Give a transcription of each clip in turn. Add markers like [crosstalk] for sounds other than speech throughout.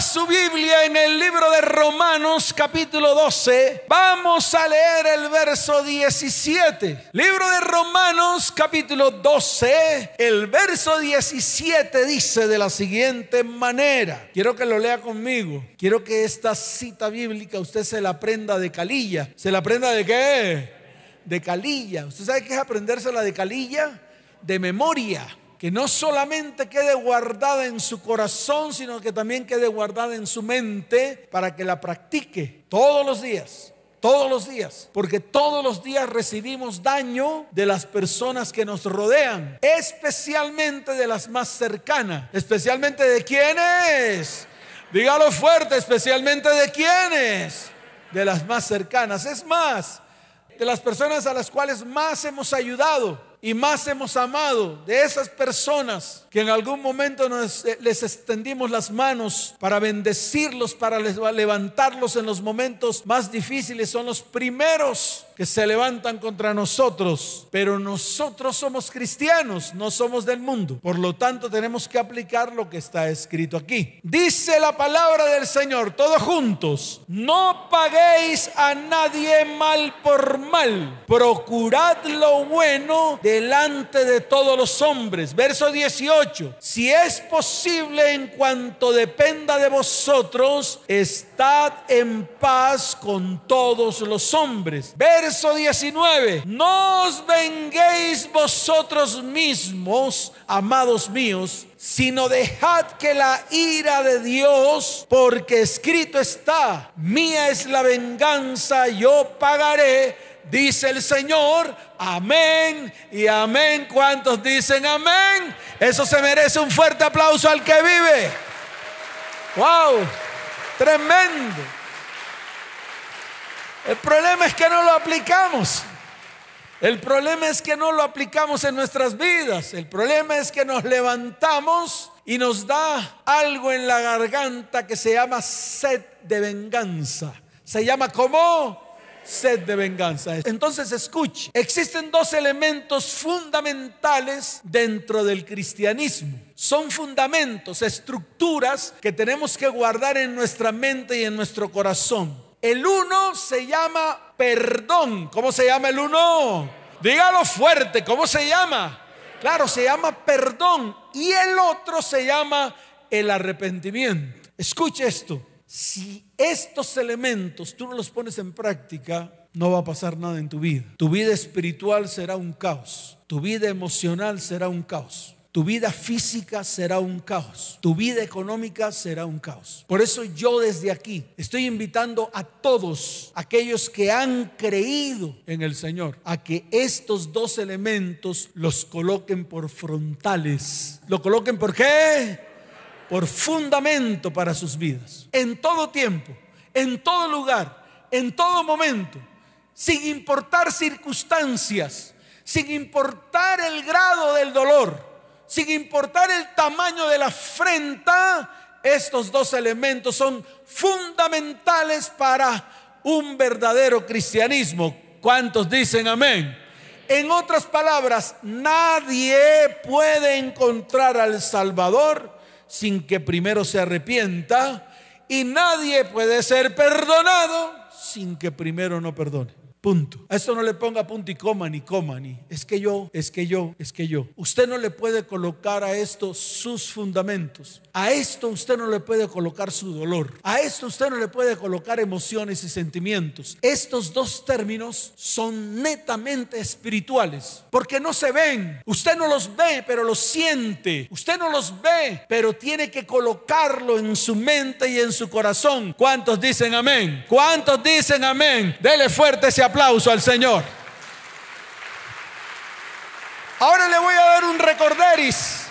Su Biblia en el libro de Romanos capítulo 12. Vamos a leer el verso 17. Libro de Romanos capítulo 12. El verso 17 dice de la siguiente manera. Quiero que lo lea conmigo. Quiero que esta cita bíblica usted se la aprenda de calilla. ¿Se la aprenda de qué? De calilla. ¿Usted sabe qué es aprendérsela de calilla? De memoria que no solamente quede guardada en su corazón, sino que también quede guardada en su mente para que la practique todos los días. Todos los días, porque todos los días recibimos daño de las personas que nos rodean, especialmente de las más cercanas, especialmente de quienes, dígalo fuerte, especialmente de quienes, de las más cercanas. Es más, de las personas a las cuales más hemos ayudado y más hemos amado, de esas personas que en algún momento nos, eh, les extendimos las manos para bendecirlos, para levantarlos en los momentos más difíciles, son los primeros que se levantan contra nosotros. Pero nosotros somos cristianos, no somos del mundo. Por lo tanto, tenemos que aplicar lo que está escrito aquí. Dice la palabra del Señor, todos juntos, no paguéis a nadie mal por mal, procurad lo bueno delante de todos los hombres. Verso 18, si es posible en cuanto dependa de vosotros, estad en paz con todos los hombres. 19, no os venguéis vosotros mismos, amados míos, sino dejad que la ira de Dios, porque escrito está, mía es la venganza, yo pagaré, dice el Señor, amén y amén. ¿Cuántos dicen amén? Eso se merece un fuerte aplauso al que vive. ¡Wow! Tremendo. El problema es que no lo aplicamos. El problema es que no lo aplicamos en nuestras vidas. El problema es que nos levantamos y nos da algo en la garganta que se llama sed de venganza. Se llama como sed de venganza. Entonces escuche, existen dos elementos fundamentales dentro del cristianismo. Son fundamentos, estructuras que tenemos que guardar en nuestra mente y en nuestro corazón. El uno se llama perdón. ¿Cómo se llama el uno? Dígalo fuerte, ¿cómo se llama? Claro, se llama perdón. Y el otro se llama el arrepentimiento. Escuche esto. Si estos elementos tú no los pones en práctica, no va a pasar nada en tu vida. Tu vida espiritual será un caos. Tu vida emocional será un caos. Tu vida física será un caos. Tu vida económica será un caos. Por eso yo desde aquí estoy invitando a todos aquellos que han creído en el Señor a que estos dos elementos los coloquen por frontales. ¿Lo coloquen por qué? Por fundamento para sus vidas. En todo tiempo, en todo lugar, en todo momento, sin importar circunstancias, sin importar el grado del dolor sin importar el tamaño de la afrenta, estos dos elementos son fundamentales para un verdadero cristianismo. ¿Cuántos dicen amén? En otras palabras, nadie puede encontrar al Salvador sin que primero se arrepienta y nadie puede ser perdonado sin que primero no perdone. Punto. A esto no le ponga punto y coma ni coma ni. Es que yo, es que yo, es que yo. Usted no le puede colocar a esto sus fundamentos. A esto usted no le puede colocar su dolor. A esto usted no le puede colocar emociones y sentimientos. Estos dos términos son netamente espirituales porque no se ven. Usted no los ve, pero los siente. Usted no los ve, pero tiene que colocarlo en su mente y en su corazón. ¿Cuántos dicen amén? ¿Cuántos dicen amén? Dele fuerte ese aplauso aplauso al Señor. Ahora le voy a dar un recorderis.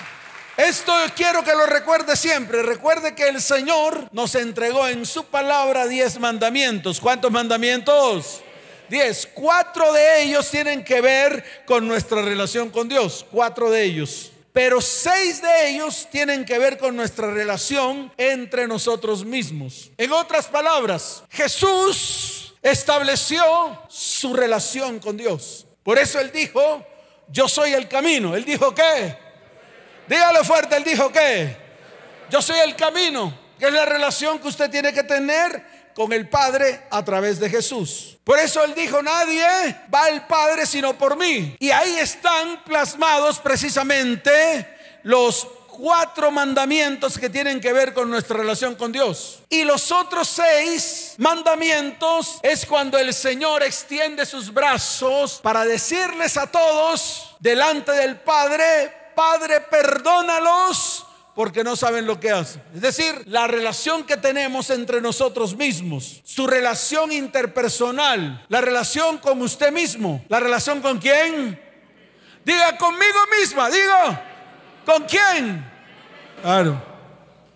Esto quiero que lo recuerde siempre. Recuerde que el Señor nos entregó en su palabra diez mandamientos. ¿Cuántos mandamientos? Diez. Cuatro de ellos tienen que ver con nuestra relación con Dios. Cuatro de ellos. Pero seis de ellos tienen que ver con nuestra relación entre nosotros mismos. En otras palabras, Jesús estableció su relación con Dios. Por eso él dijo, yo soy el camino. Él dijo qué? Dígalo fuerte, él dijo qué? Yo soy el camino, que es la relación que usted tiene que tener con el Padre a través de Jesús. Por eso él dijo, nadie va al Padre sino por mí. Y ahí están plasmados precisamente los cuatro mandamientos que tienen que ver con nuestra relación con Dios. Y los otros seis mandamientos es cuando el Señor extiende sus brazos para decirles a todos delante del Padre, Padre, perdónalos porque no saben lo que hacen. Es decir, la relación que tenemos entre nosotros mismos, su relación interpersonal, la relación con usted mismo, la relación con quién. Diga conmigo misma, digo, ¿con quién? Claro,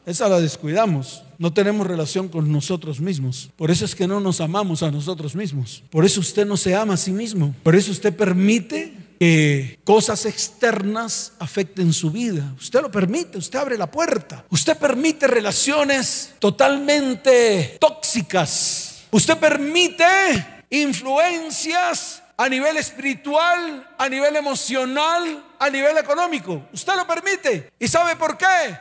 esa la descuidamos. No tenemos relación con nosotros mismos. Por eso es que no nos amamos a nosotros mismos. Por eso usted no se ama a sí mismo. Por eso usted permite que cosas externas afecten su vida. Usted lo permite, usted abre la puerta. Usted permite relaciones totalmente tóxicas. Usted permite influencias a nivel espiritual, a nivel emocional, a nivel económico. Usted lo permite. ¿Y sabe por qué?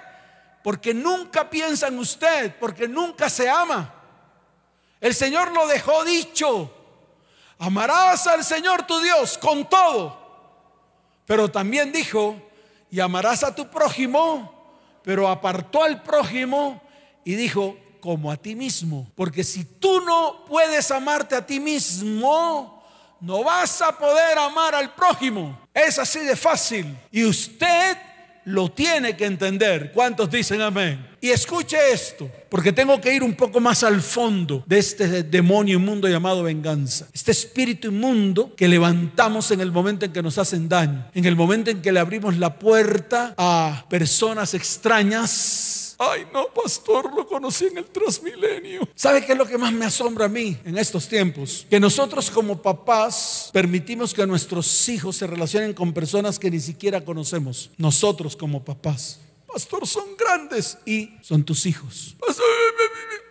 Porque nunca piensa en usted, porque nunca se ama. El Señor lo dejó dicho. Amarás al Señor tu Dios con todo pero también dijo, y amarás a tu prójimo, pero apartó al prójimo y dijo, como a ti mismo. Porque si tú no puedes amarte a ti mismo, no vas a poder amar al prójimo. Es así de fácil. Y usted lo tiene que entender. ¿Cuántos dicen amén? Y escuche esto, porque tengo que ir un poco más al fondo de este demonio inmundo llamado venganza. Este espíritu inmundo que levantamos en el momento en que nos hacen daño, en el momento en que le abrimos la puerta a personas extrañas Ay, no, pastor, lo conocí en el transmilenio. ¿Sabe qué es lo que más me asombra a mí en estos tiempos? Que nosotros como papás permitimos que nuestros hijos se relacionen con personas que ni siquiera conocemos. Nosotros como papás. Pastor, son grandes y son tus hijos.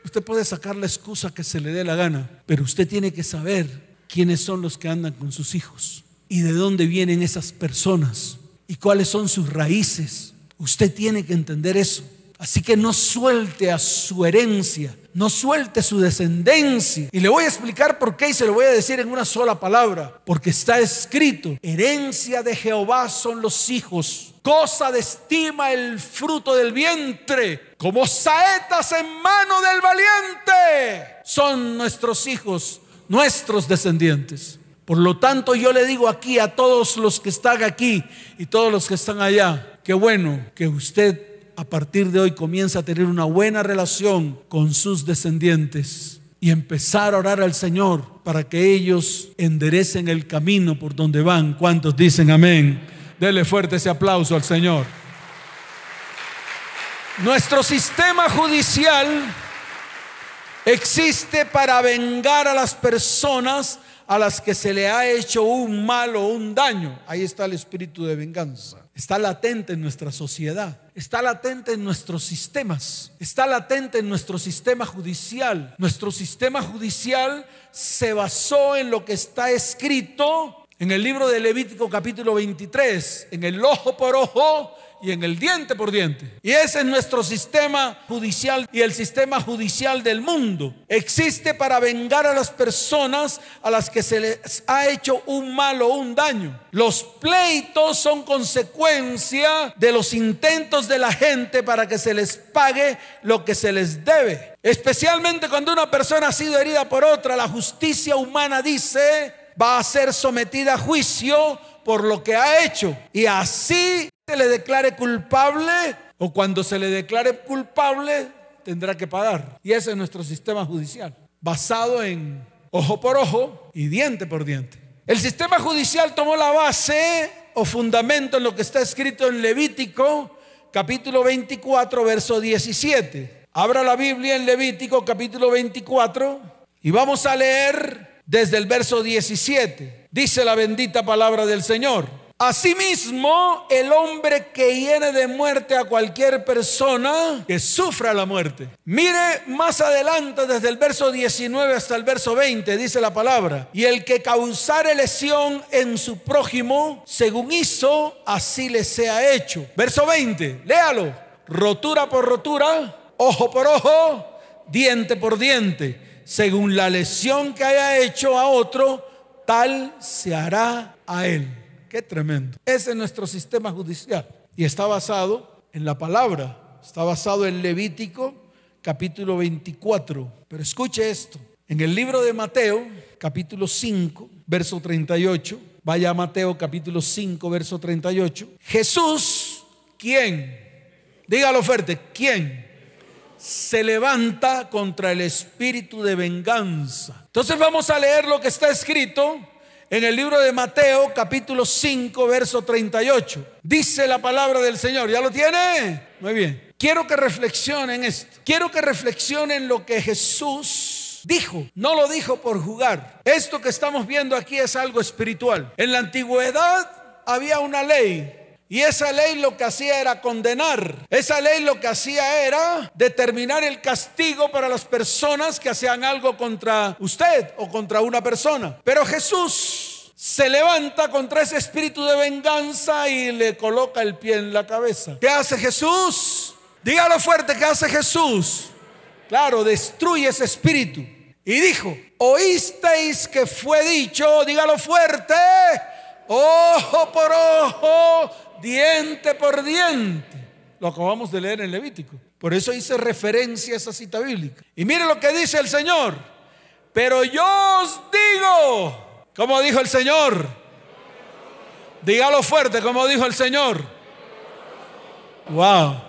usted puede sacar la excusa que se le dé la gana, pero usted tiene que saber quiénes son los que andan con sus hijos y de dónde vienen esas personas y cuáles son sus raíces. Usted tiene que entender eso. Así que no suelte a su herencia, no suelte su descendencia. Y le voy a explicar por qué y se lo voy a decir en una sola palabra. Porque está escrito, herencia de Jehová son los hijos, cosa de estima el fruto del vientre, como saetas en mano del valiente. Son nuestros hijos, nuestros descendientes. Por lo tanto, yo le digo aquí a todos los que están aquí y todos los que están allá, qué bueno que usted a partir de hoy comienza a tener una buena relación con sus descendientes y empezar a orar al Señor para que ellos enderecen el camino por donde van. ¿Cuántos dicen amén? Dele fuerte ese aplauso al Señor. Nuestro sistema judicial existe para vengar a las personas a las que se le ha hecho un mal o un daño. Ahí está el espíritu de venganza. Está latente en nuestra sociedad, está latente en nuestros sistemas, está latente en nuestro sistema judicial. Nuestro sistema judicial se basó en lo que está escrito en el libro de Levítico capítulo 23, en el ojo por ojo y en el diente por diente. Y ese es nuestro sistema judicial y el sistema judicial del mundo. Existe para vengar a las personas a las que se les ha hecho un mal o un daño. Los pleitos son consecuencia de los intentos de la gente para que se les pague lo que se les debe. Especialmente cuando una persona ha sido herida por otra, la justicia humana dice va a ser sometida a juicio por lo que ha hecho. Y así se le declare culpable o cuando se le declare culpable tendrá que pagar. Y ese es nuestro sistema judicial, basado en ojo por ojo y diente por diente. El sistema judicial tomó la base o fundamento en lo que está escrito en Levítico capítulo 24, verso 17. Abra la Biblia en Levítico capítulo 24 y vamos a leer desde el verso 17. Dice la bendita palabra del Señor. Asimismo, el hombre que hiere de muerte a cualquier persona que sufra la muerte. Mire más adelante desde el verso 19 hasta el verso 20, dice la palabra. Y el que causare lesión en su prójimo, según hizo, así le sea hecho. Verso 20, léalo. Rotura por rotura, ojo por ojo, diente por diente. Según la lesión que haya hecho a otro, tal se hará a él. Qué tremendo. Ese es nuestro sistema judicial. Y está basado en la palabra. Está basado en Levítico capítulo 24. Pero escuche esto. En el libro de Mateo, capítulo 5, verso 38. Vaya a Mateo capítulo 5, verso 38. Jesús, ¿quién? Dígalo fuerte, ¿quién? Se levanta contra el espíritu de venganza. Entonces vamos a leer lo que está escrito en el libro de Mateo capítulo 5, verso 38. Dice la palabra del Señor. ¿Ya lo tiene? Muy bien. Quiero que reflexionen esto. Quiero que reflexionen lo que Jesús dijo. No lo dijo por jugar. Esto que estamos viendo aquí es algo espiritual. En la antigüedad había una ley y esa ley lo que hacía era condenar. Esa ley lo que hacía era determinar el castigo para las personas que hacían algo contra usted o contra una persona. Pero Jesús se levanta contra ese espíritu de venganza y le coloca el pie en la cabeza. ¿Qué hace Jesús? Dígalo fuerte, ¿qué hace Jesús? Claro, destruye ese espíritu. Y dijo, oísteis que fue dicho, dígalo fuerte, ojo por ojo diente por diente. Lo acabamos de leer en Levítico. Por eso hice referencia a esa cita bíblica. Y mire lo que dice el Señor. Pero yo os digo, como dijo el Señor, dígalo fuerte, como dijo el Señor. Wow,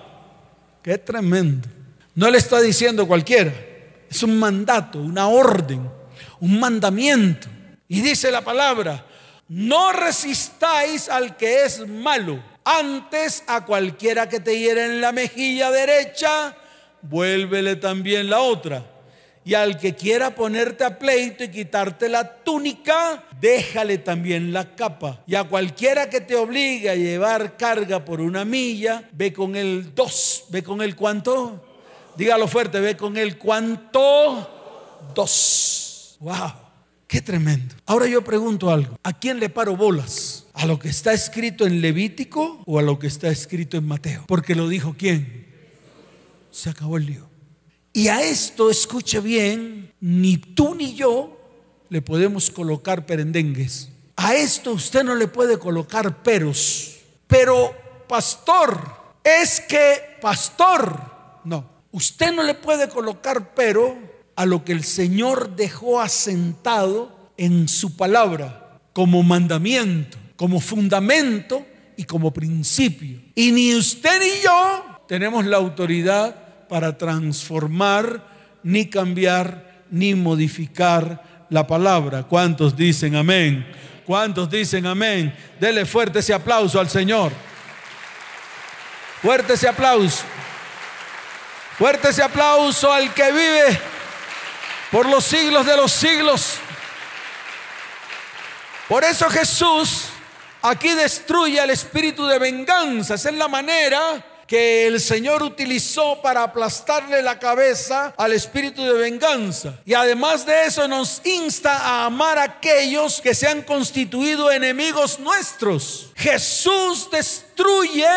qué tremendo. No le está diciendo cualquiera, es un mandato, una orden, un mandamiento. Y dice la palabra, no resistáis al que es malo. Antes a cualquiera que te hiere en la mejilla derecha, vuélvele también la otra. Y al que quiera ponerte a pleito y quitarte la túnica, déjale también la capa. Y a cualquiera que te obligue a llevar carga por una milla, ve con el dos. ¿Ve con el cuánto? Dígalo fuerte, ve con el cuánto? Dos. Wow. Qué tremendo. Ahora yo pregunto algo. ¿A quién le paro bolas? ¿A lo que está escrito en Levítico o a lo que está escrito en Mateo? Porque lo dijo quién. Se acabó el lío. Y a esto, escuche bien, ni tú ni yo le podemos colocar perendengues. A esto usted no le puede colocar peros. Pero, pastor, es que, pastor, no. Usted no le puede colocar pero a lo que el Señor dejó asentado en su palabra como mandamiento, como fundamento y como principio. Y ni usted ni yo tenemos la autoridad para transformar, ni cambiar, ni modificar la palabra. ¿Cuántos dicen amén? ¿Cuántos dicen amén? Dele fuerte ese aplauso al Señor. Fuerte ese aplauso. Fuerte ese aplauso al que vive por los siglos de los siglos. Por eso Jesús aquí destruye al espíritu de venganza. Esa es la manera que el Señor utilizó para aplastarle la cabeza al espíritu de venganza. Y además de eso nos insta a amar a aquellos que se han constituido enemigos nuestros. Jesús destruye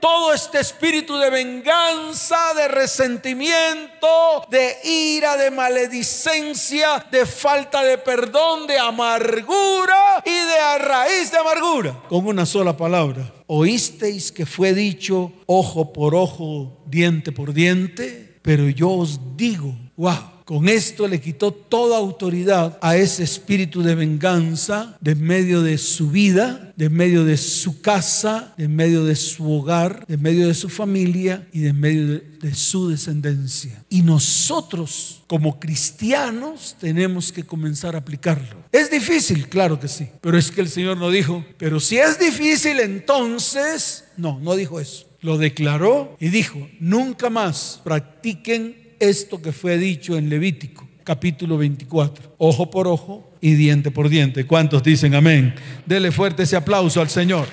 todo este espíritu de venganza, de resentimiento, de ira, de maledicencia, de falta de perdón, de amargura y de raíz de amargura. Con una sola palabra. Oísteis que fue dicho ojo por ojo, diente por diente, pero yo os digo, wow con esto le quitó toda autoridad a ese espíritu de venganza de medio de su vida, de medio de su casa, de medio de su hogar, de medio de su familia y de medio de, su descendencia. Y nosotros como cristianos tenemos que comenzar a aplicarlo. ¿Es difícil? Claro que sí. Pero es que el Señor no dijo, pero si es difícil entonces, no, no dijo eso. Lo declaró y dijo, nunca más practiquen esto que fue dicho en Levítico, capítulo 24. Ojo por ojo y diente por diente. ¿Cuántos dicen amén? Dele fuerte ese aplauso al Señor.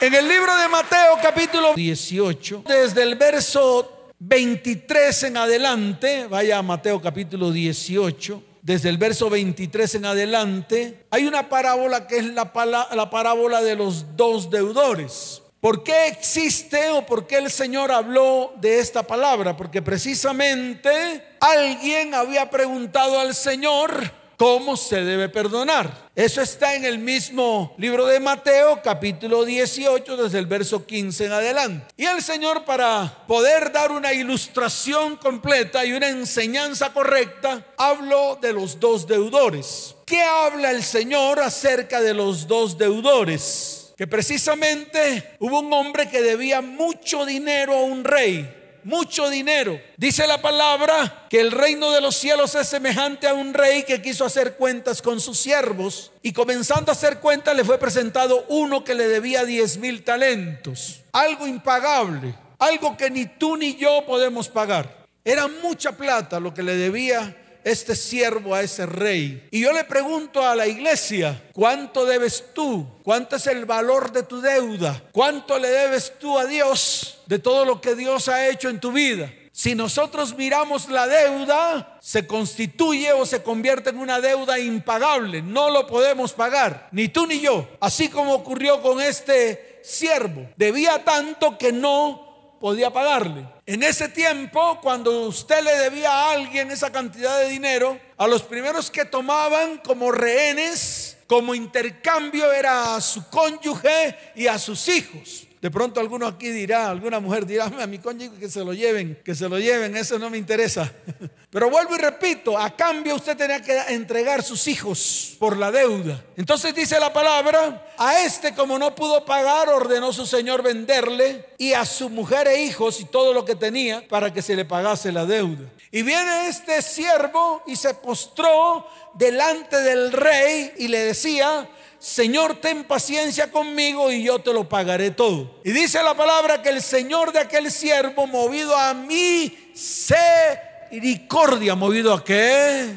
En el libro de Mateo capítulo 18, desde el verso 23 en adelante, vaya a Mateo capítulo 18, desde el verso 23 en adelante, hay una parábola que es la, la parábola de los dos deudores. ¿Por qué existe o por qué el Señor habló de esta palabra? Porque precisamente alguien había preguntado al Señor, cómo se debe perdonar. Eso está en el mismo libro de Mateo, capítulo 18, desde el verso 15 en adelante. Y el Señor, para poder dar una ilustración completa y una enseñanza correcta, habló de los dos deudores. ¿Qué habla el Señor acerca de los dos deudores? Que precisamente hubo un hombre que debía mucho dinero a un rey mucho dinero. Dice la palabra que el reino de los cielos es semejante a un rey que quiso hacer cuentas con sus siervos y comenzando a hacer cuentas le fue presentado uno que le debía 10 mil talentos. Algo impagable, algo que ni tú ni yo podemos pagar. Era mucha plata lo que le debía este siervo a ese rey. Y yo le pregunto a la iglesia, ¿cuánto debes tú? ¿Cuánto es el valor de tu deuda? ¿Cuánto le debes tú a Dios de todo lo que Dios ha hecho en tu vida? Si nosotros miramos la deuda, se constituye o se convierte en una deuda impagable. No lo podemos pagar, ni tú ni yo. Así como ocurrió con este siervo. Debía tanto que no podía pagarle. En ese tiempo, cuando usted le debía a alguien esa cantidad de dinero, a los primeros que tomaban como rehenes, como intercambio, era a su cónyuge y a sus hijos. De pronto alguno aquí dirá, alguna mujer dirá, a mi cónyuge que se lo lleven, que se lo lleven, eso no me interesa. [laughs] Pero vuelvo y repito, a cambio usted tenía que entregar sus hijos por la deuda. Entonces dice la palabra, a este como no pudo pagar, ordenó su señor venderle y a su mujer e hijos y todo lo que tenía para que se le pagase la deuda. Y viene este siervo y se postró delante del rey y le decía, Señor, ten paciencia conmigo y yo te lo pagaré todo. Y dice la palabra que el Señor de aquel siervo, movido a mí, misericordia, movido a qué?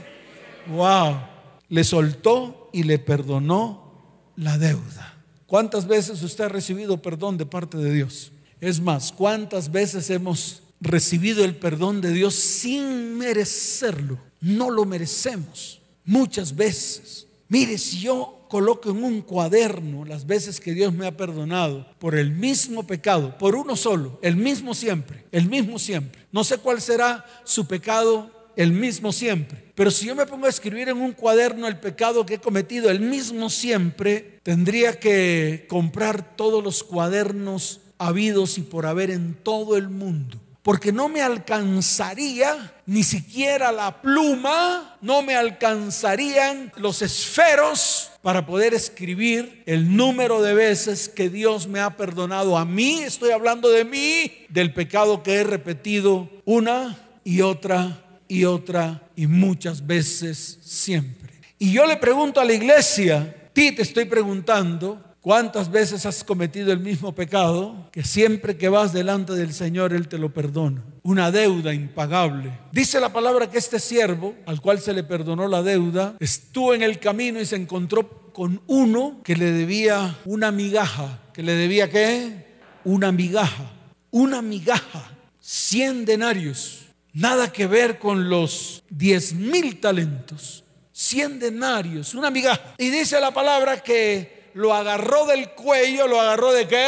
Wow. Le soltó y le perdonó la deuda. ¿Cuántas veces usted ha recibido perdón de parte de Dios? Es más, ¿cuántas veces hemos recibido el perdón de Dios sin merecerlo? No lo merecemos. Muchas veces. Mire, si yo coloco en un cuaderno las veces que Dios me ha perdonado por el mismo pecado, por uno solo, el mismo siempre, el mismo siempre. No sé cuál será su pecado, el mismo siempre. Pero si yo me pongo a escribir en un cuaderno el pecado que he cometido, el mismo siempre, tendría que comprar todos los cuadernos habidos y por haber en todo el mundo porque no me alcanzaría ni siquiera la pluma, no me alcanzarían los esferos para poder escribir el número de veces que Dios me ha perdonado a mí, estoy hablando de mí, del pecado que he repetido una y otra y otra y muchas veces siempre. Y yo le pregunto a la iglesia, ti te estoy preguntando, ¿Cuántas veces has cometido el mismo pecado que siempre que vas delante del Señor Él te lo perdona? Una deuda impagable. Dice la palabra que este siervo, al cual se le perdonó la deuda, estuvo en el camino y se encontró con uno que le debía una migaja. ¿Que le debía qué? Una migaja. Una migaja. Cien denarios. Nada que ver con los diez mil talentos. Cien denarios. Una migaja. Y dice la palabra que lo agarró del cuello, lo agarró de qué?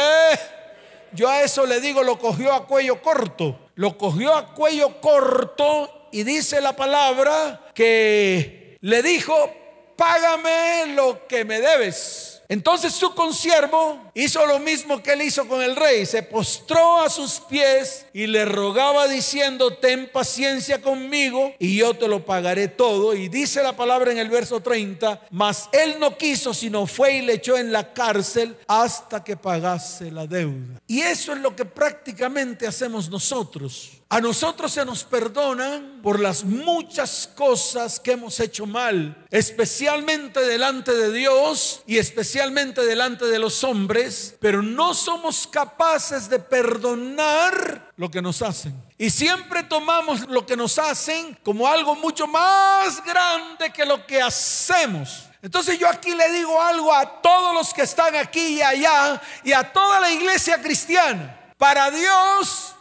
Yo a eso le digo, lo cogió a cuello corto. Lo cogió a cuello corto y dice la palabra que le dijo, págame lo que me debes. Entonces su consiervo hizo lo mismo que él hizo con el rey, se postró a sus pies y le rogaba diciendo, ten paciencia conmigo y yo te lo pagaré todo. Y dice la palabra en el verso 30, mas él no quiso, sino fue y le echó en la cárcel hasta que pagase la deuda. Y eso es lo que prácticamente hacemos nosotros. A nosotros se nos perdonan por las muchas cosas que hemos hecho mal, especialmente delante de Dios y especialmente delante de los hombres, pero no somos capaces de perdonar lo que nos hacen. Y siempre tomamos lo que nos hacen como algo mucho más grande que lo que hacemos. Entonces yo aquí le digo algo a todos los que están aquí y allá y a toda la iglesia cristiana. Para Dios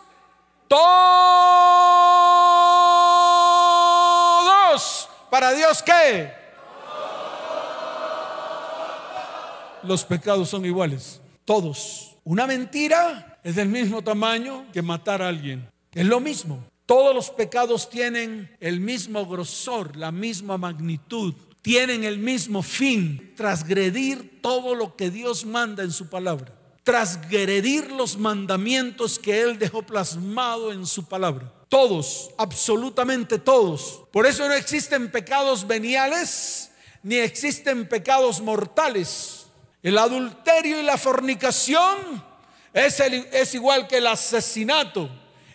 todos. ¿Para Dios qué? Los pecados son iguales. Todos. Una mentira es del mismo tamaño que matar a alguien. Es lo mismo. Todos los pecados tienen el mismo grosor, la misma magnitud, tienen el mismo fin, transgredir todo lo que Dios manda en su palabra, transgredir los mandamientos que Él dejó plasmado en su palabra. Todos, absolutamente todos. Por eso no existen pecados veniales ni existen pecados mortales. El adulterio y la fornicación es, igual que el asesinato,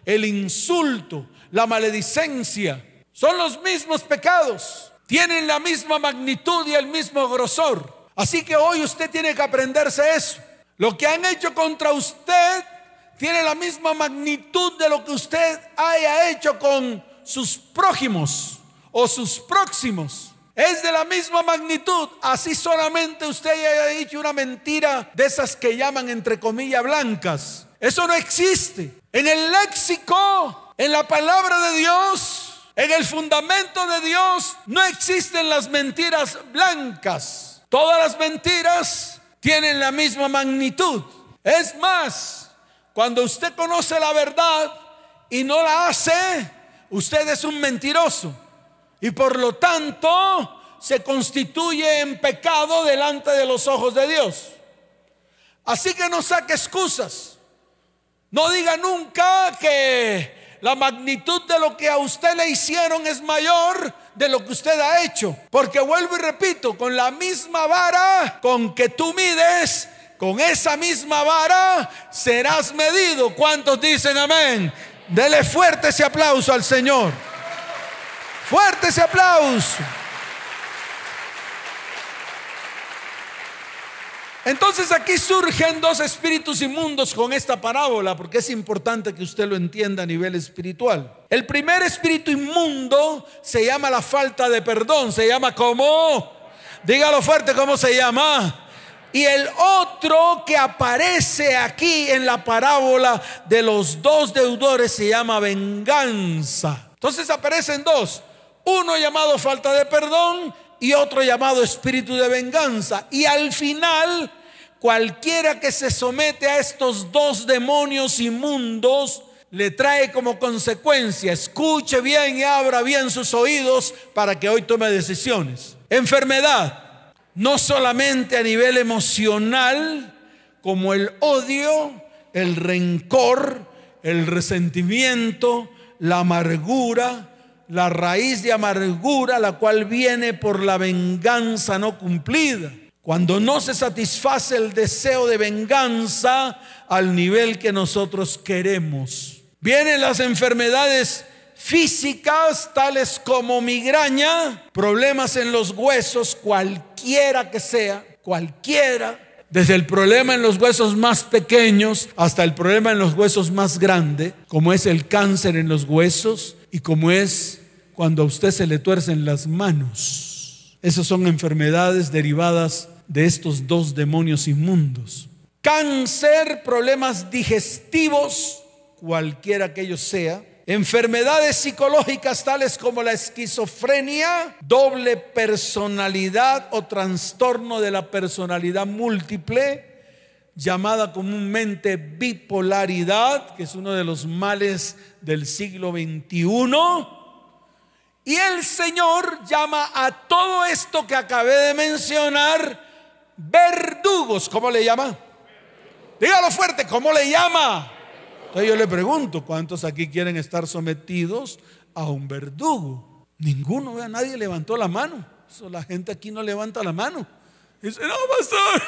el insulto, la maledicencia. Son los mismos pecados. Tienen la misma magnitud y el mismo grosor. Así que hoy usted tiene que aprenderse eso. Lo que han hecho contra usted tiene la misma magnitud de lo que usted haya hecho con sus prójimos o sus próximos. Es de la misma magnitud. Así solamente usted haya dicho una mentira de esas que llaman entre comillas blancas. Eso no existe. En el léxico, en la palabra de Dios, en el fundamento de Dios, no existen las mentiras blancas. Todas las mentiras tienen la misma magnitud. Es más, cuando usted conoce la verdad y no la hace, usted es un mentiroso. Y por lo tanto se constituye en pecado delante de los ojos de Dios. Así que no saque excusas. No diga nunca que la magnitud de lo que a usted le hicieron es mayor de lo que usted ha hecho. Porque vuelvo y repito, con la misma vara con que tú mides, con esa misma vara serás medido. ¿Cuántos dicen amén? Dele fuerte ese aplauso al Señor. Fuerte ese aplauso. Entonces aquí surgen dos espíritus inmundos con esta parábola, porque es importante que usted lo entienda a nivel espiritual. El primer espíritu inmundo se llama la falta de perdón, se llama como, dígalo fuerte, ¿cómo se llama? Y el otro que aparece aquí en la parábola de los dos deudores se llama venganza. Entonces aparecen dos, uno llamado falta de perdón y otro llamado espíritu de venganza. Y al final, cualquiera que se somete a estos dos demonios inmundos, le trae como consecuencia, escuche bien y abra bien sus oídos para que hoy tome decisiones. Enfermedad, no solamente a nivel emocional, como el odio, el rencor, el resentimiento, la amargura, la raíz de amargura, la cual viene por la venganza no cumplida. Cuando no se satisface el deseo de venganza al nivel que nosotros queremos. Vienen las enfermedades físicas tales como migraña, problemas en los huesos, cualquiera que sea, cualquiera, desde el problema en los huesos más pequeños hasta el problema en los huesos más grandes, como es el cáncer en los huesos y como es cuando a usted se le tuercen las manos. Esas son enfermedades derivadas de estos dos demonios inmundos. Cáncer, problemas digestivos, cualquiera que ellos sea, Enfermedades psicológicas tales como la esquizofrenia, doble personalidad o trastorno de la personalidad múltiple, llamada comúnmente bipolaridad, que es uno de los males del siglo XXI. Y el Señor llama a todo esto que acabé de mencionar verdugos. ¿Cómo le llama? Dígalo fuerte, ¿cómo le llama? Entonces yo le pregunto, ¿cuántos aquí quieren estar sometidos a un verdugo? Ninguno, vea, nadie levantó la mano. La gente aquí no levanta la mano. Dice, no, pastor.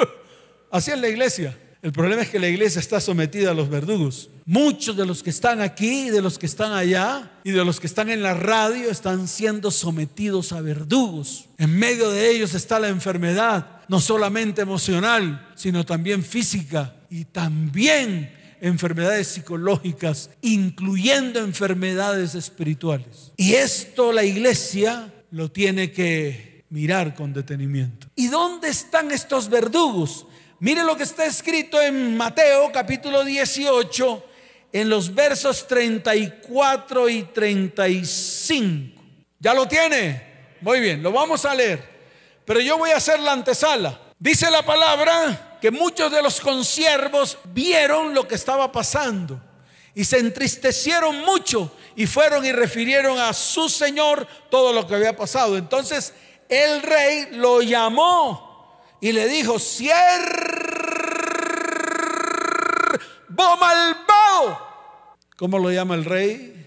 [laughs] [laughs] Así es la iglesia. El problema es que la iglesia está sometida a los verdugos. Muchos de los que están aquí, de los que están allá y de los que están en la radio están siendo sometidos a verdugos. En medio de ellos está la enfermedad, no solamente emocional, sino también física y también enfermedades psicológicas, incluyendo enfermedades espirituales. Y esto la iglesia lo tiene que mirar con detenimiento. ¿Y dónde están estos verdugos? Mire lo que está escrito en Mateo capítulo 18, en los versos 34 y 35. ¿Ya lo tiene? Muy bien, lo vamos a leer. Pero yo voy a hacer la antesala. Dice la palabra que muchos de los consiervos vieron lo que estaba pasando y se entristecieron mucho y fueron y refirieron a su señor todo lo que había pasado. Entonces el rey lo llamó y le dijo, siervo malvado. ¿Cómo lo llama el rey?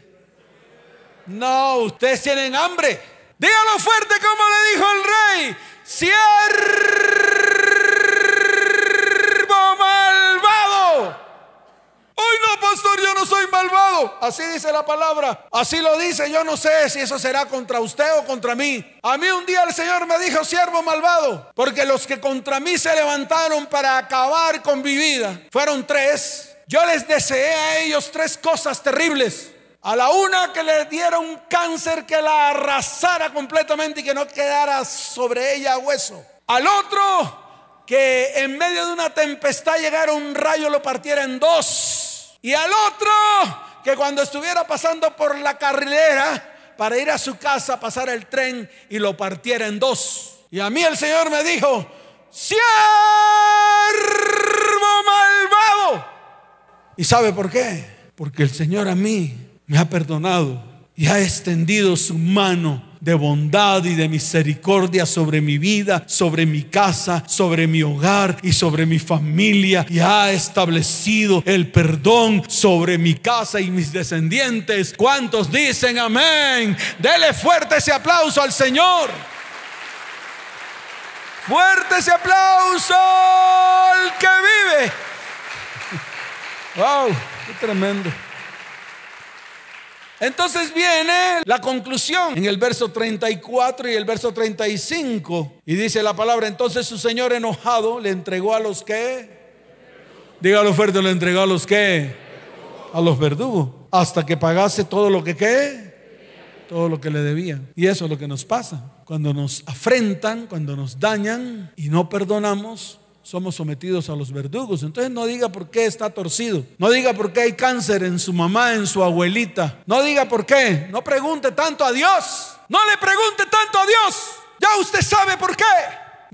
No, ustedes tienen hambre. Dígalo fuerte como le dijo el rey. Siervo malvado. Hoy no, pastor, yo no soy malvado. Así dice la palabra. Así lo dice. Yo no sé si eso será contra usted o contra mí. A mí un día el Señor me dijo, siervo malvado. Porque los que contra mí se levantaron para acabar con mi vida fueron tres. Yo les deseé a ellos tres cosas terribles. A la una que le diera un cáncer que la arrasara completamente y que no quedara sobre ella hueso. Al otro que en medio de una tempestad llegara un rayo lo partiera en dos. Y al otro que cuando estuviera pasando por la carrilera para ir a su casa pasara el tren y lo partiera en dos. Y a mí el Señor me dijo, siervo malvado. ¿Y sabe por qué? Porque el Señor a mí me ha perdonado y ha extendido su mano de bondad y de misericordia sobre mi vida, sobre mi casa, sobre mi hogar y sobre mi familia y ha establecido el perdón sobre mi casa y mis descendientes. ¿Cuántos dicen amén? Dele fuerte ese aplauso al Señor. Fuerte ese aplauso al que vive. [laughs] Wow, qué tremendo. Entonces viene la conclusión en el verso 34 y el verso 35. Y dice la palabra, entonces su señor enojado le entregó a los que, dígalo fuerte, le entregó a los que, a los verdugos, hasta que pagase todo lo que qué, todo lo que le debían. Y eso es lo que nos pasa. Cuando nos afrentan, cuando nos dañan y no perdonamos, somos sometidos a los verdugos. Entonces no diga por qué está torcido. No diga por qué hay cáncer en su mamá, en su abuelita. No diga por qué. No pregunte tanto a Dios. No le pregunte tanto a Dios. Ya usted sabe por qué.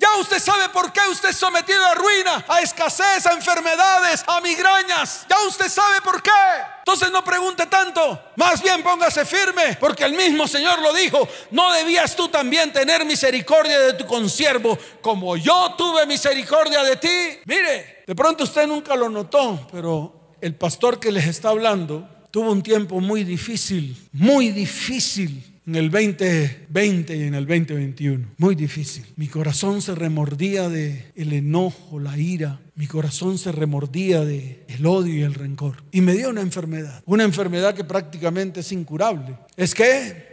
Ya usted sabe por qué usted es sometido a ruina, a escasez, a enfermedades, a migrañas. Ya usted sabe por qué. Entonces no pregunte tanto. Más bien póngase firme, porque el mismo Señor lo dijo. No debías tú también tener misericordia de tu consiervo, como yo tuve misericordia de ti. Mire, de pronto usted nunca lo notó, pero el pastor que les está hablando tuvo un tiempo muy difícil, muy difícil en el 2020 y en el 2021. Muy difícil. Mi corazón se remordía de el enojo, la ira. Mi corazón se remordía de el odio y el rencor. Y me dio una enfermedad. Una enfermedad que prácticamente es incurable. ¿Es que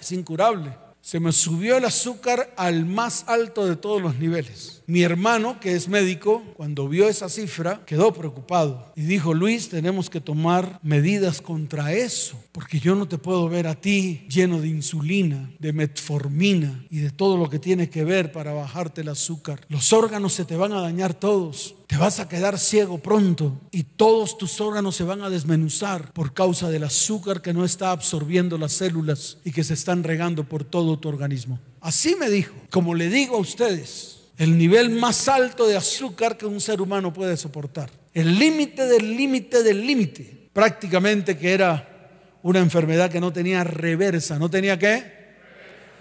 Es incurable se me subió el azúcar al más alto de todos los niveles. Mi hermano, que es médico, cuando vio esa cifra, quedó preocupado y dijo, Luis, tenemos que tomar medidas contra eso, porque yo no te puedo ver a ti lleno de insulina, de metformina y de todo lo que tiene que ver para bajarte el azúcar. Los órganos se te van a dañar todos. Te vas a quedar ciego pronto y todos tus órganos se van a desmenuzar por causa del azúcar que no está absorbiendo las células y que se están regando por todo tu organismo. Así me dijo, como le digo a ustedes, el nivel más alto de azúcar que un ser humano puede soportar. El límite del límite del límite. Prácticamente que era una enfermedad que no tenía reversa. ¿No tenía qué?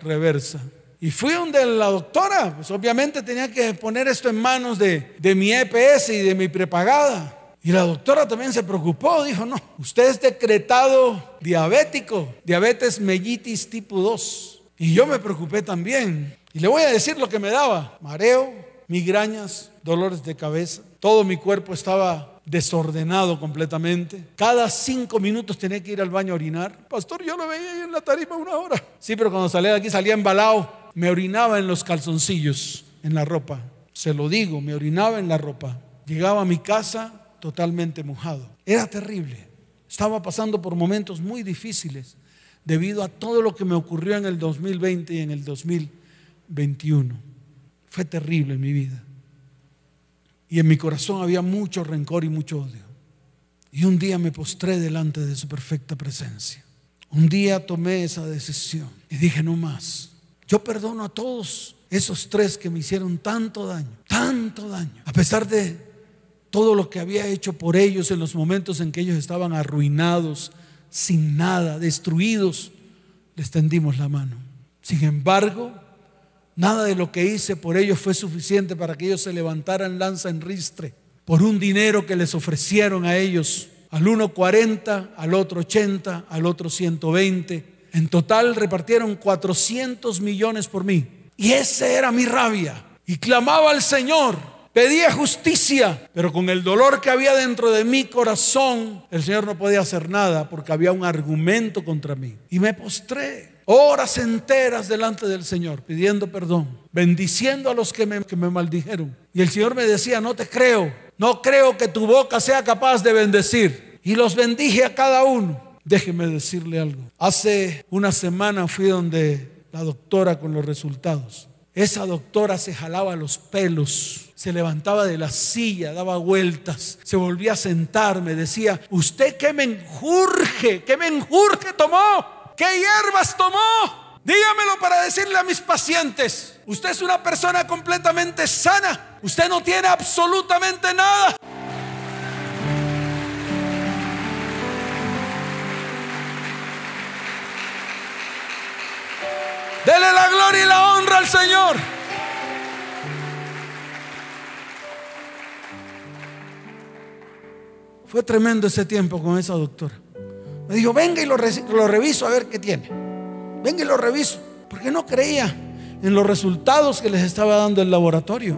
Reversa. Y fui donde la doctora, pues obviamente tenía que poner esto en manos de, de mi EPS y de mi prepagada. Y la doctora también se preocupó, dijo, no, usted es decretado diabético, diabetes mellitus tipo 2. Y yo me preocupé también. Y le voy a decir lo que me daba, mareo, migrañas, dolores de cabeza, todo mi cuerpo estaba desordenado completamente. Cada cinco minutos tenía que ir al baño a orinar. Pastor, yo lo veía ahí en la tarima una hora. Sí, pero cuando salía de aquí salía embalado me orinaba en los calzoncillos, en la ropa. Se lo digo, me orinaba en la ropa. Llegaba a mi casa totalmente mojado. Era terrible. Estaba pasando por momentos muy difíciles debido a todo lo que me ocurrió en el 2020 y en el 2021. Fue terrible en mi vida. Y en mi corazón había mucho rencor y mucho odio. Y un día me postré delante de su perfecta presencia. Un día tomé esa decisión y dije, no más. Yo perdono a todos Esos tres que me hicieron tanto daño, tanto daño, a pesar de todo lo que había hecho por ellos en los momentos en que ellos estaban arruinados, sin nada, destruidos, les tendimos la mano. Sin embargo, nada de lo que hice por ellos fue suficiente para que ellos se levantaran lanza en ristre por un dinero que les ofrecieron a ellos, al uno 40, al otro 80, al otro 120. En total repartieron 400 millones por mí. Y esa era mi rabia. Y clamaba al Señor, pedía justicia, pero con el dolor que había dentro de mi corazón, el Señor no podía hacer nada porque había un argumento contra mí. Y me postré horas enteras delante del Señor, pidiendo perdón, bendiciendo a los que me, que me maldijeron. Y el Señor me decía, no te creo, no creo que tu boca sea capaz de bendecir. Y los bendije a cada uno. Déjeme decirle algo. Hace una semana fui donde la doctora con los resultados. Esa doctora se jalaba los pelos, se levantaba de la silla, daba vueltas, se volvía a sentar, me decía, ¿usted qué menjurje, qué menjurje tomó? ¿Qué hierbas tomó? Dígamelo para decirle a mis pacientes, usted es una persona completamente sana, usted no tiene absolutamente nada. Dele la gloria y la honra al Señor. Fue tremendo ese tiempo con esa doctora. Me dijo, venga y lo, lo reviso a ver qué tiene. Venga y lo reviso. Porque no creía en los resultados que les estaba dando el laboratorio.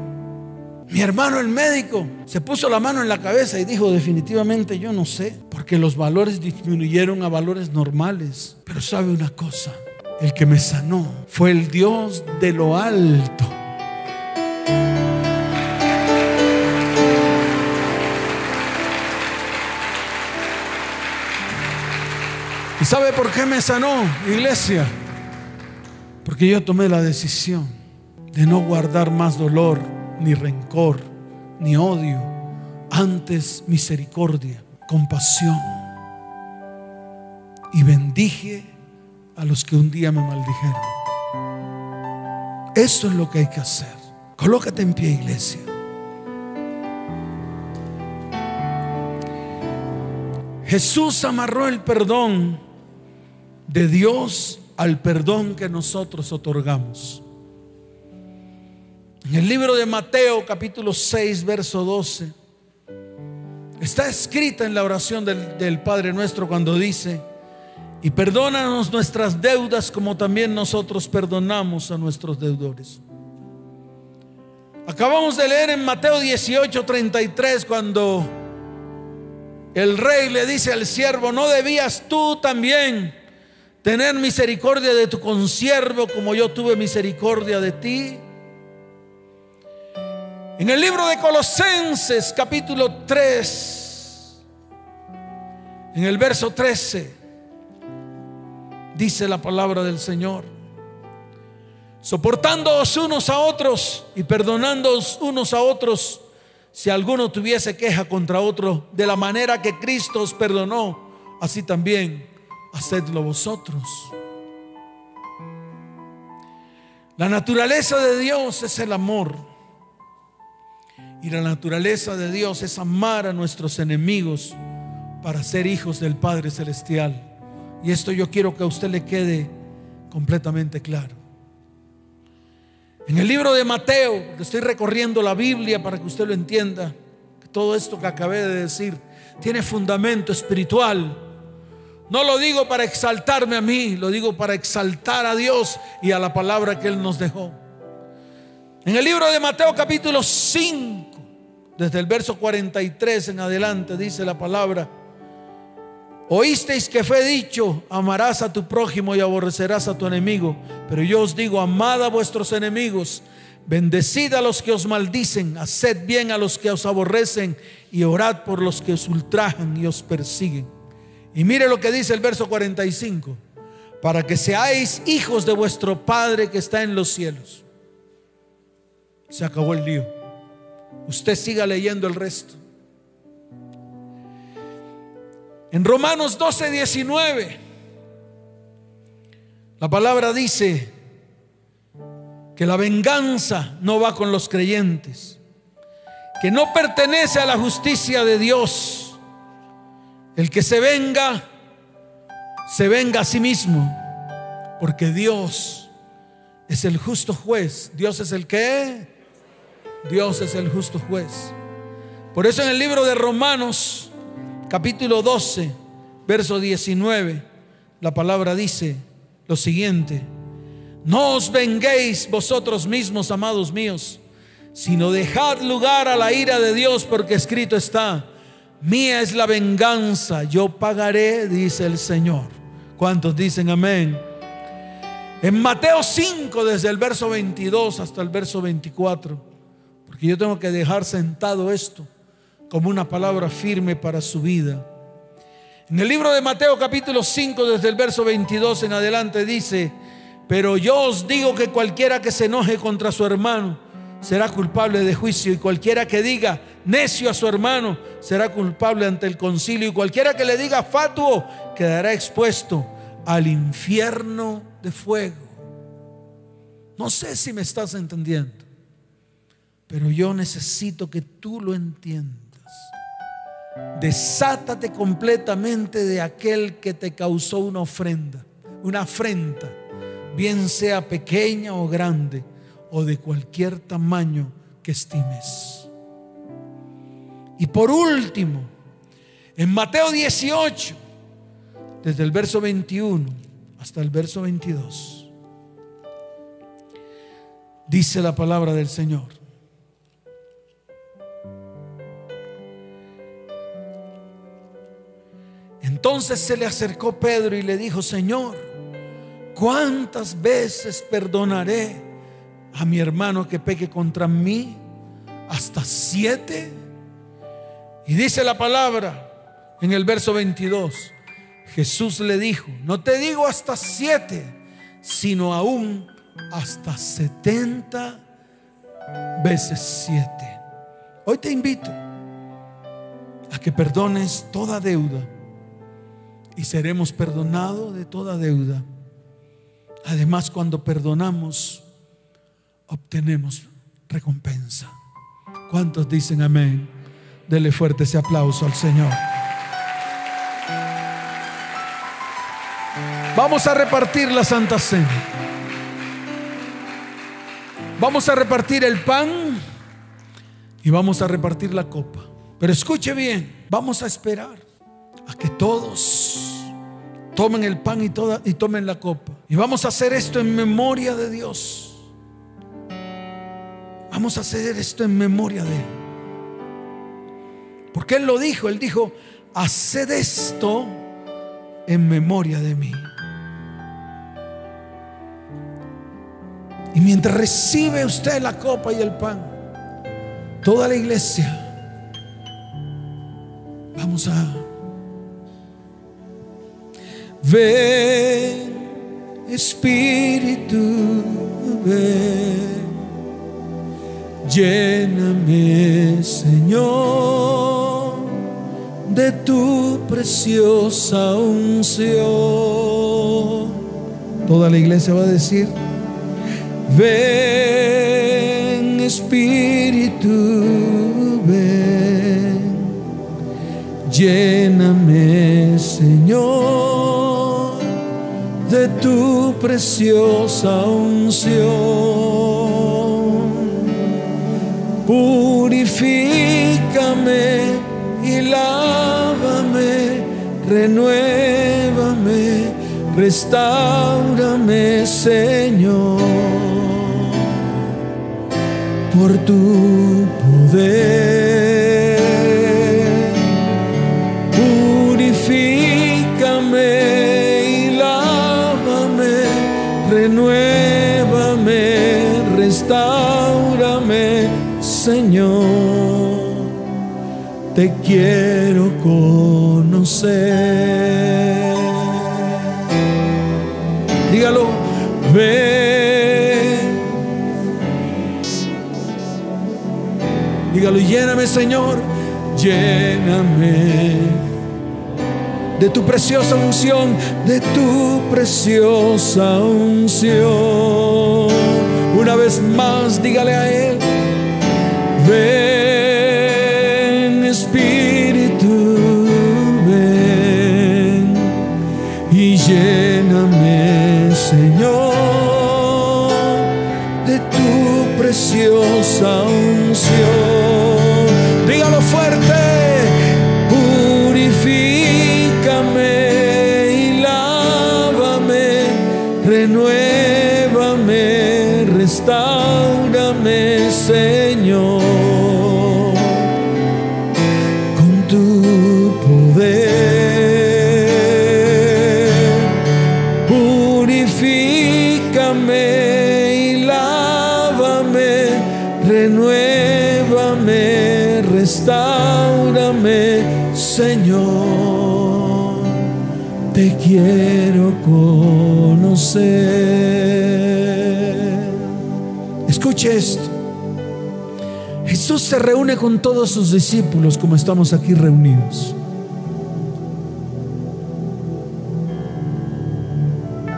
Mi hermano, el médico, se puso la mano en la cabeza y dijo, definitivamente yo no sé, porque los valores disminuyeron a valores normales. Pero sabe una cosa, el que me sanó fue el Dios de lo alto. ¿Y sabe por qué me sanó, iglesia? Porque yo tomé la decisión de no guardar más dolor, ni rencor, ni odio. Antes misericordia, compasión. Y bendije a los que un día me maldijeron. Eso es lo que hay que hacer. Colócate en pie, iglesia. Jesús amarró el perdón de Dios al perdón que nosotros otorgamos. En el libro de Mateo capítulo 6, verso 12, está escrita en la oración del, del Padre nuestro cuando dice, y perdónanos nuestras deudas como también nosotros perdonamos a nuestros deudores. Acabamos de leer en Mateo 18, 33 cuando el rey le dice al siervo, ¿no debías tú también tener misericordia de tu consiervo como yo tuve misericordia de ti? En el libro de Colosenses capítulo 3, en el verso 13, dice la palabra del Señor. Soportándoos unos a otros y perdonándoos unos a otros si alguno tuviese queja contra otro, de la manera que Cristo os perdonó, así también hacedlo vosotros. La naturaleza de Dios es el amor. Y la naturaleza de Dios es amar a nuestros enemigos para ser hijos del Padre Celestial. Y esto yo quiero que a usted le quede completamente claro. En el libro de Mateo, estoy recorriendo la Biblia para que usted lo entienda, que todo esto que acabé de decir tiene fundamento espiritual. No lo digo para exaltarme a mí, lo digo para exaltar a Dios y a la palabra que Él nos dejó. En el libro de Mateo capítulo 5, desde el verso 43 en adelante, dice la palabra, Oísteis que fue dicho, amarás a tu prójimo y aborrecerás a tu enemigo. Pero yo os digo, amad a vuestros enemigos, bendecid a los que os maldicen, haced bien a los que os aborrecen y orad por los que os ultrajan y os persiguen. Y mire lo que dice el verso 45, para que seáis hijos de vuestro Padre que está en los cielos. Se acabó el lío. Usted siga leyendo el resto. En Romanos 12, 19, la palabra dice, que la venganza no va con los creyentes, que no pertenece a la justicia de Dios. El que se venga, se venga a sí mismo, porque Dios es el justo juez. Dios es el que Dios es el justo juez. Por eso en el libro de Romanos, capítulo 12, verso 19, la palabra dice lo siguiente. No os venguéis vosotros mismos, amados míos, sino dejad lugar a la ira de Dios, porque escrito está, mía es la venganza, yo pagaré, dice el Señor. ¿Cuántos dicen amén? En Mateo 5, desde el verso 22 hasta el verso 24, porque yo tengo que dejar sentado esto como una palabra firme para su vida. En el libro de Mateo capítulo 5, desde el verso 22 en adelante, dice, pero yo os digo que cualquiera que se enoje contra su hermano será culpable de juicio y cualquiera que diga necio a su hermano será culpable ante el concilio y cualquiera que le diga fatuo quedará expuesto al infierno de fuego. No sé si me estás entendiendo, pero yo necesito que tú lo entiendas. Desátate completamente de aquel que te causó una ofrenda, una afrenta bien sea pequeña o grande, o de cualquier tamaño que estimes. Y por último, en Mateo 18, desde el verso 21 hasta el verso 22, dice la palabra del Señor. Entonces se le acercó Pedro y le dijo, Señor, ¿Cuántas veces perdonaré a mi hermano que peque contra mí? ¿Hasta siete? Y dice la palabra en el verso 22. Jesús le dijo, no te digo hasta siete, sino aún hasta setenta veces siete. Hoy te invito a que perdones toda deuda y seremos perdonados de toda deuda. Además, cuando perdonamos, obtenemos recompensa. ¿Cuántos dicen amén? Dele fuerte ese aplauso al Señor. Vamos a repartir la Santa Cena. Vamos a repartir el pan y vamos a repartir la copa. Pero escuche bien, vamos a esperar a que todos tomen el pan y, toda, y tomen la copa. Y vamos a hacer esto en memoria de Dios. Vamos a hacer esto en memoria de Él. Porque Él lo dijo, Él dijo, haced esto en memoria de mí. Y mientras recibe usted la copa y el pan, toda la iglesia, vamos a Ven, Espíritu, ven. Lléname, Señor, de tu preciosa unción. Toda la iglesia va a decir, ven, Espíritu, ven. Lléname, Señor de tu preciosa unción. Purifícame y lávame, renuévame, restaurame, Señor, por tu poder. Señor. Te quiero conocer. Dígalo, ven. Dígalo, lléname, Señor, lléname de tu preciosa unción, de tu preciosa unción Una vez más, dígale a Él, ven Espíritu, ven y lléname, Señor, de tu preciosa unción. Quiero conocer. Escuche esto. Jesús se reúne con todos sus discípulos como estamos aquí reunidos.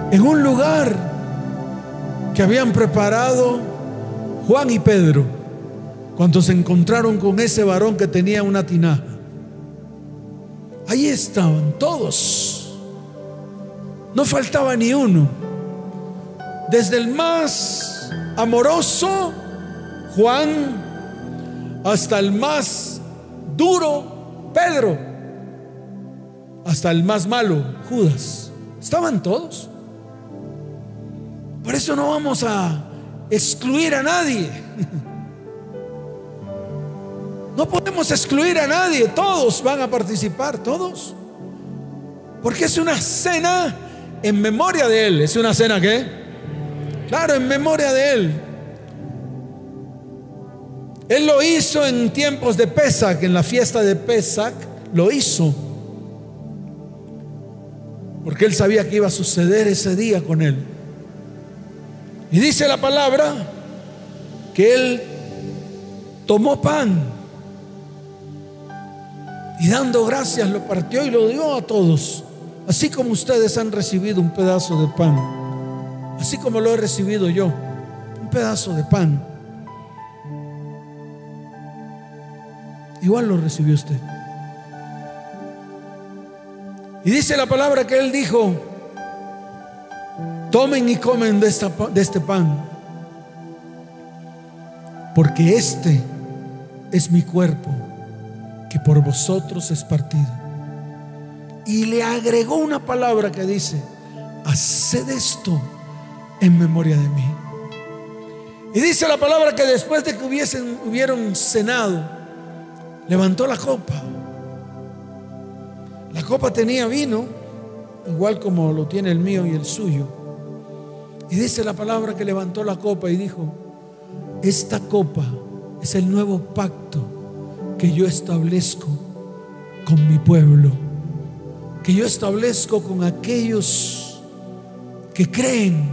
En un lugar que habían preparado Juan y Pedro cuando se encontraron con ese varón que tenía una tinaja. Ahí estaban todos. No faltaba ni uno. Desde el más amoroso, Juan, hasta el más duro, Pedro, hasta el más malo, Judas. Estaban todos. Por eso no vamos a excluir a nadie. [laughs] No podemos excluir a nadie. Todos van a participar, todos. Porque es una cena en memoria de Él. ¿Es una cena qué? Claro, en memoria de Él. Él lo hizo en tiempos de Pesach, en la fiesta de Pesach, lo hizo. Porque Él sabía que iba a suceder ese día con Él. Y dice la palabra que Él tomó pan y dando gracias lo partió y lo dio a todos. Así como ustedes han recibido un pedazo de pan. Así como lo he recibido yo. Un pedazo de pan. Igual lo recibió usted. Y dice la palabra que él dijo, tomen y comen de, esta, de este pan. Porque este es mi cuerpo que por vosotros es partido. Y le agregó una palabra que dice, haced esto en memoria de mí. Y dice la palabra que después de que hubiesen, hubieron cenado, levantó la copa. La copa tenía vino, igual como lo tiene el mío y el suyo. Y dice la palabra que levantó la copa y dijo, esta copa es el nuevo pacto que yo establezco con mi pueblo, que yo establezco con aquellos que creen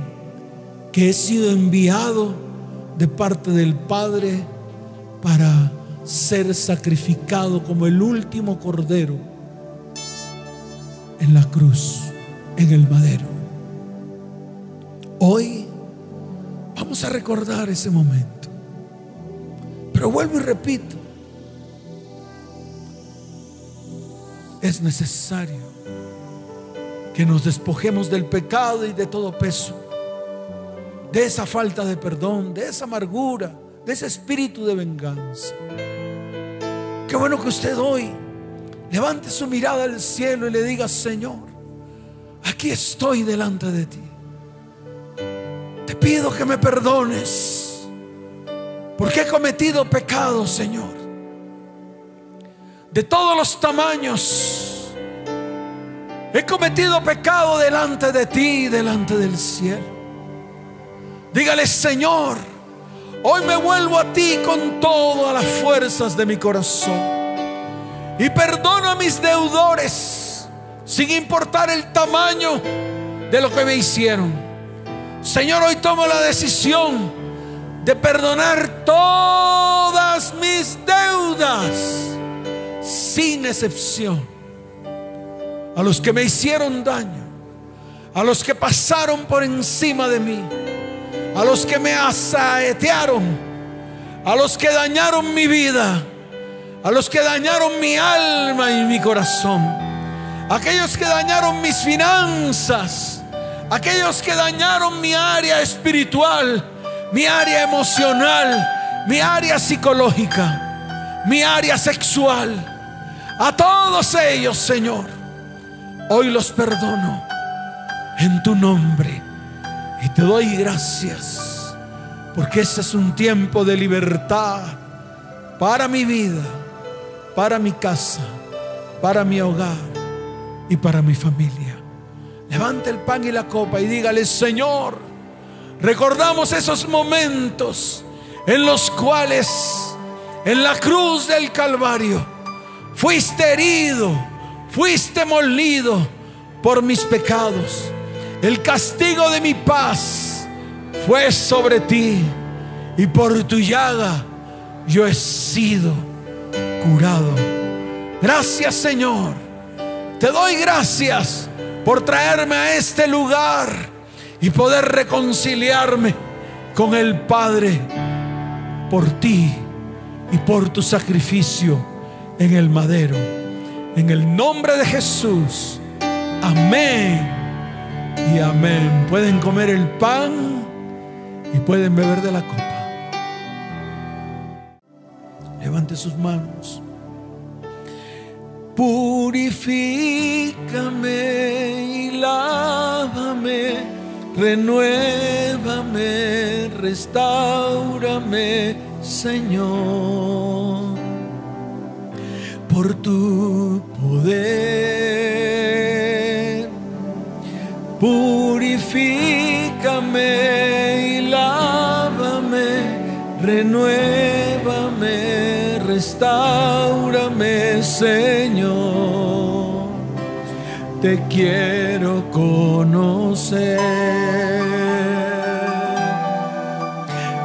que he sido enviado de parte del Padre para ser sacrificado como el último cordero en la cruz, en el madero. Hoy vamos a recordar ese momento. Pero vuelvo y repito, es necesario que nos despojemos del pecado y de todo peso, de esa falta de perdón, de esa amargura, de ese espíritu de venganza. Qué bueno que usted hoy levante su mirada al cielo y le diga, Señor, aquí estoy delante de ti. Te pido que me perdones, porque he cometido pecado, Señor de todos los tamaños. He cometido pecado delante de ti, delante del cielo. Dígale, Señor, hoy me vuelvo a ti con todas las fuerzas de mi corazón. Y perdono a mis deudores, sin importar el tamaño de lo que me hicieron. Señor, hoy tomo la decisión de perdonar todas mis deudas sin excepción, a los que me hicieron daño, a los que pasaron por encima de mí, a los que me asaetearon, a los que dañaron mi vida, a los que dañaron mi alma y mi corazón, aquellos que dañaron mis finanzas, aquellos que dañaron mi área espiritual, mi área emocional, mi área psicológica, mi área sexual. A todos ellos, Señor, hoy los perdono en tu nombre y te doy gracias porque ese es un tiempo de libertad para mi vida, para mi casa, para mi hogar y para mi familia. Levante el pan y la copa y dígale, Señor, recordamos esos momentos en los cuales en la cruz del Calvario fuiste herido, fuiste molido por mis pecados. El castigo de mi paz fue sobre ti y por tu llaga yo he sido curado. Gracias Señor. Te doy gracias por traerme a este lugar y poder reconciliarme con el Padre por ti y por tu sacrificio en el madero. En el nombre de Jesús. Amén. Y amén. Pueden comer el pan y pueden beber de la copa. Levante sus manos. Purifícame y lávame, renuévame, restaurame, Señor, por tu poder. Purifícame y lávame, renuévame, restaurame, Señor. Te quiero conocer,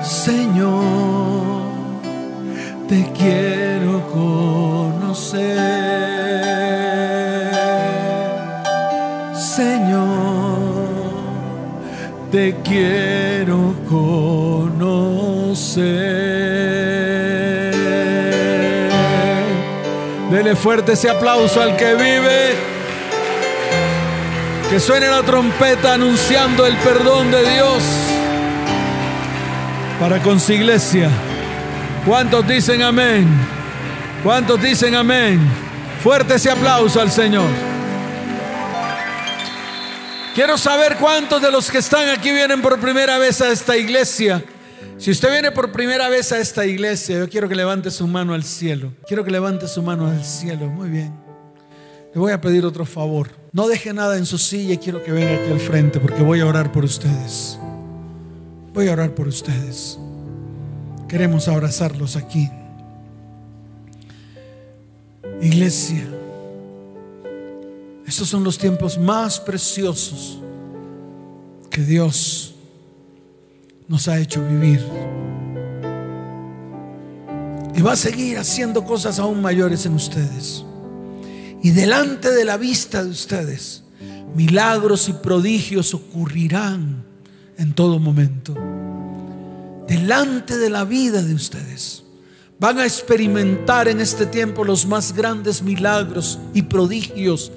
Señor. Te quiero Te quiero conocer. Dele fuerte ese aplauso al que vive. Que suene la trompeta anunciando el perdón de Dios para con su iglesia. ¿Cuántos dicen amén? ¿Cuántos dicen amén? Fuerte ese aplauso al Señor. Quiero saber cuántos de los que están aquí vienen por primera vez a esta iglesia. Si usted viene por primera vez a esta iglesia, yo quiero que levante su mano al cielo. Quiero que levante su mano al cielo. Muy bien. Le voy a pedir otro favor. No deje nada en su silla y quiero que venga aquí al frente porque voy a orar por ustedes. Voy a orar por ustedes. Queremos abrazarlos aquí. Iglesia, estos son los tiempos más preciosos que Dios nos ha hecho vivir. Y va a seguir haciendo cosas aún mayores en ustedes. Y delante de la vista de ustedes, milagros y prodigios ocurrirán en todo momento. Delante de la vida de ustedes. Van a experimentar en este tiempo los más grandes milagros y prodigios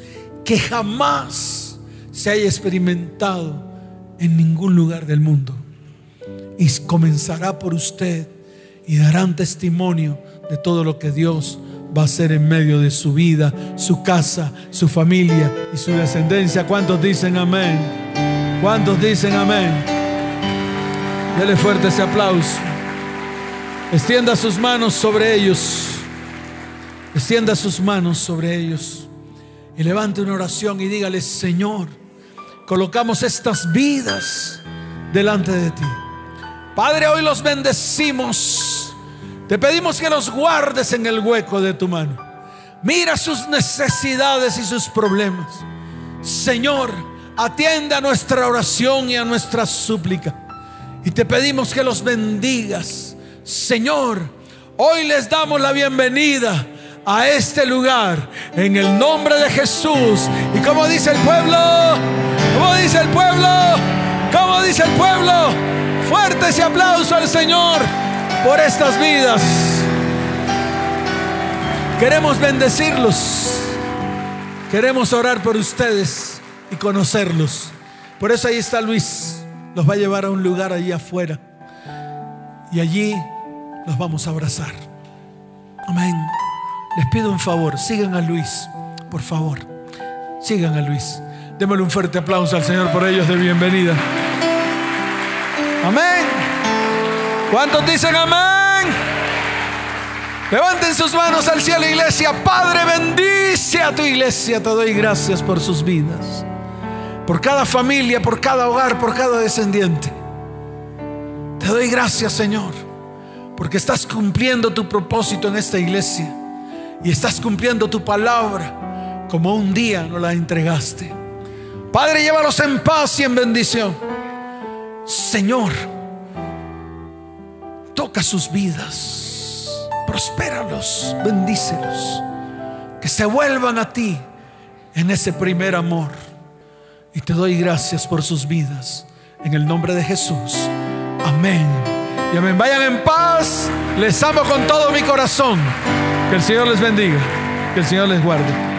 que jamás se haya experimentado en ningún lugar del mundo. Y comenzará por usted y darán testimonio de todo lo que Dios va a hacer en medio de su vida, su casa, su familia y su descendencia. ¿Cuántos dicen amén? ¿Cuántos dicen amén? Dele fuerte ese aplauso. Extienda sus manos sobre ellos. Extienda sus manos sobre ellos. Y levante una oración y dígale, Señor, colocamos estas vidas delante de ti. Padre, hoy los bendecimos. Te pedimos que los guardes en el hueco de tu mano. Mira sus necesidades y sus problemas. Señor, atiende a nuestra oración y a nuestra súplica. Y te pedimos que los bendigas. Señor, hoy les damos la bienvenida a este lugar en el nombre de Jesús. Y como dice el pueblo, como dice el pueblo, como dice el pueblo, fuerte ese aplauso al Señor por estas vidas. Queremos bendecirlos. Queremos orar por ustedes y conocerlos. Por eso ahí está Luis. Los va a llevar a un lugar allí afuera. Y allí los vamos a abrazar. Amén. Les pido un favor. Sigan a Luis. Por favor. Sigan a Luis. Démosle un fuerte aplauso al Señor por ellos de bienvenida. Amén. ¿Cuántos dicen amén? Levanten sus manos al cielo, iglesia. Padre, bendice a tu iglesia. Te doy gracias por sus vidas. Por cada familia, por cada hogar, por cada descendiente. Te doy gracias, Señor, porque estás cumpliendo tu propósito en esta iglesia. Y estás cumpliendo tu palabra como un día nos la entregaste. Padre, llévalos en paz y en bendición. Señor, toca sus vidas, prospéralos, bendícelos, que se vuelvan a ti en ese primer amor. Y te doy gracias por sus vidas. En el nombre de Jesús. Amén. Y amén. Vayan en paz. Les amo con todo mi corazón. Que el Señor les bendiga. Que el Señor les guarde.